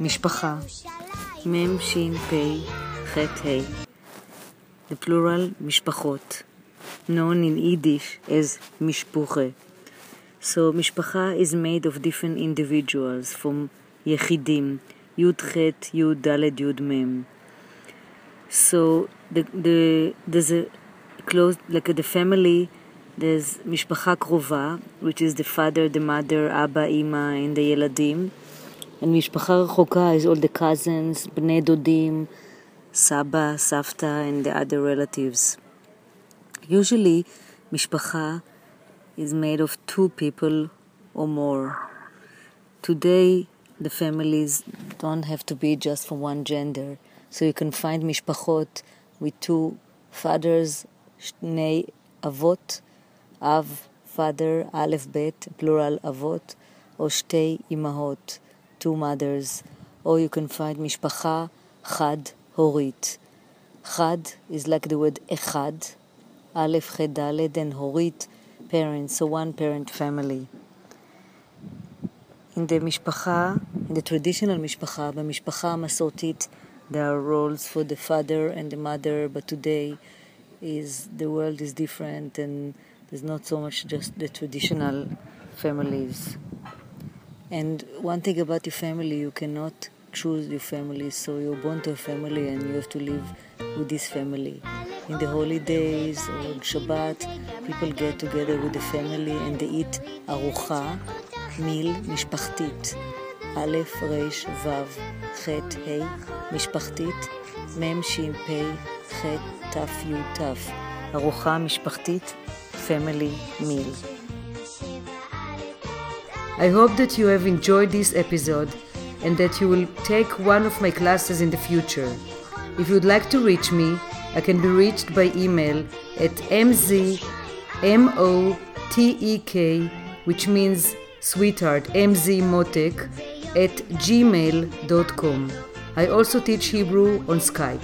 משפחה, מ' ש' פ' ח' ה'. The plural משפחות, known in Yiddish as משפוחה. So משפחה is made of different individuals from יחידים, י"ח, י"ד, י"מ. So the, the, there's a close, like the family, there's משפחה קרובה, which is the father, the mother, אבא, אימא, and the ילדים. And משפחה רחוקה is all the cousins, בני דודים, סבא, סבתא, and the other relatives. Usually, משפחה is made of two people or more. Today, the families don't have to be just from one gender, so you can find משפחות with two fathers, שני אבות, אב, father, א', ב', plural אבות, או שתי אמהות, two mothers, or you can find mishpacha chad horit. Chad is like the word echad, alef chet dalet, and horit, parents, so one parent family. In the mishpacha, in the traditional mishpacha, במשפחה המסורתית, there are roles for the father and the mother, but today is the world is different and there's not so much just the traditional families. And one thing about your family, you cannot choose your family, so you're born to a family and you have to live with this family. In the holidays or Shabbat, people get together with the family and they eat arucha, meal, משפחתית. א', ר', ו', ח', ה', משפחתית, מ', ש', פ', ח', ת', י', ת'. ארוחה משפחתית, family meal. I hope that you have enjoyed this episode and that you will take one of my classes in the future. If you'd like to reach me, I can be reached by email at mzmotek, which means sweetheart, mzmotek, at gmail.com. I also teach Hebrew on Skype.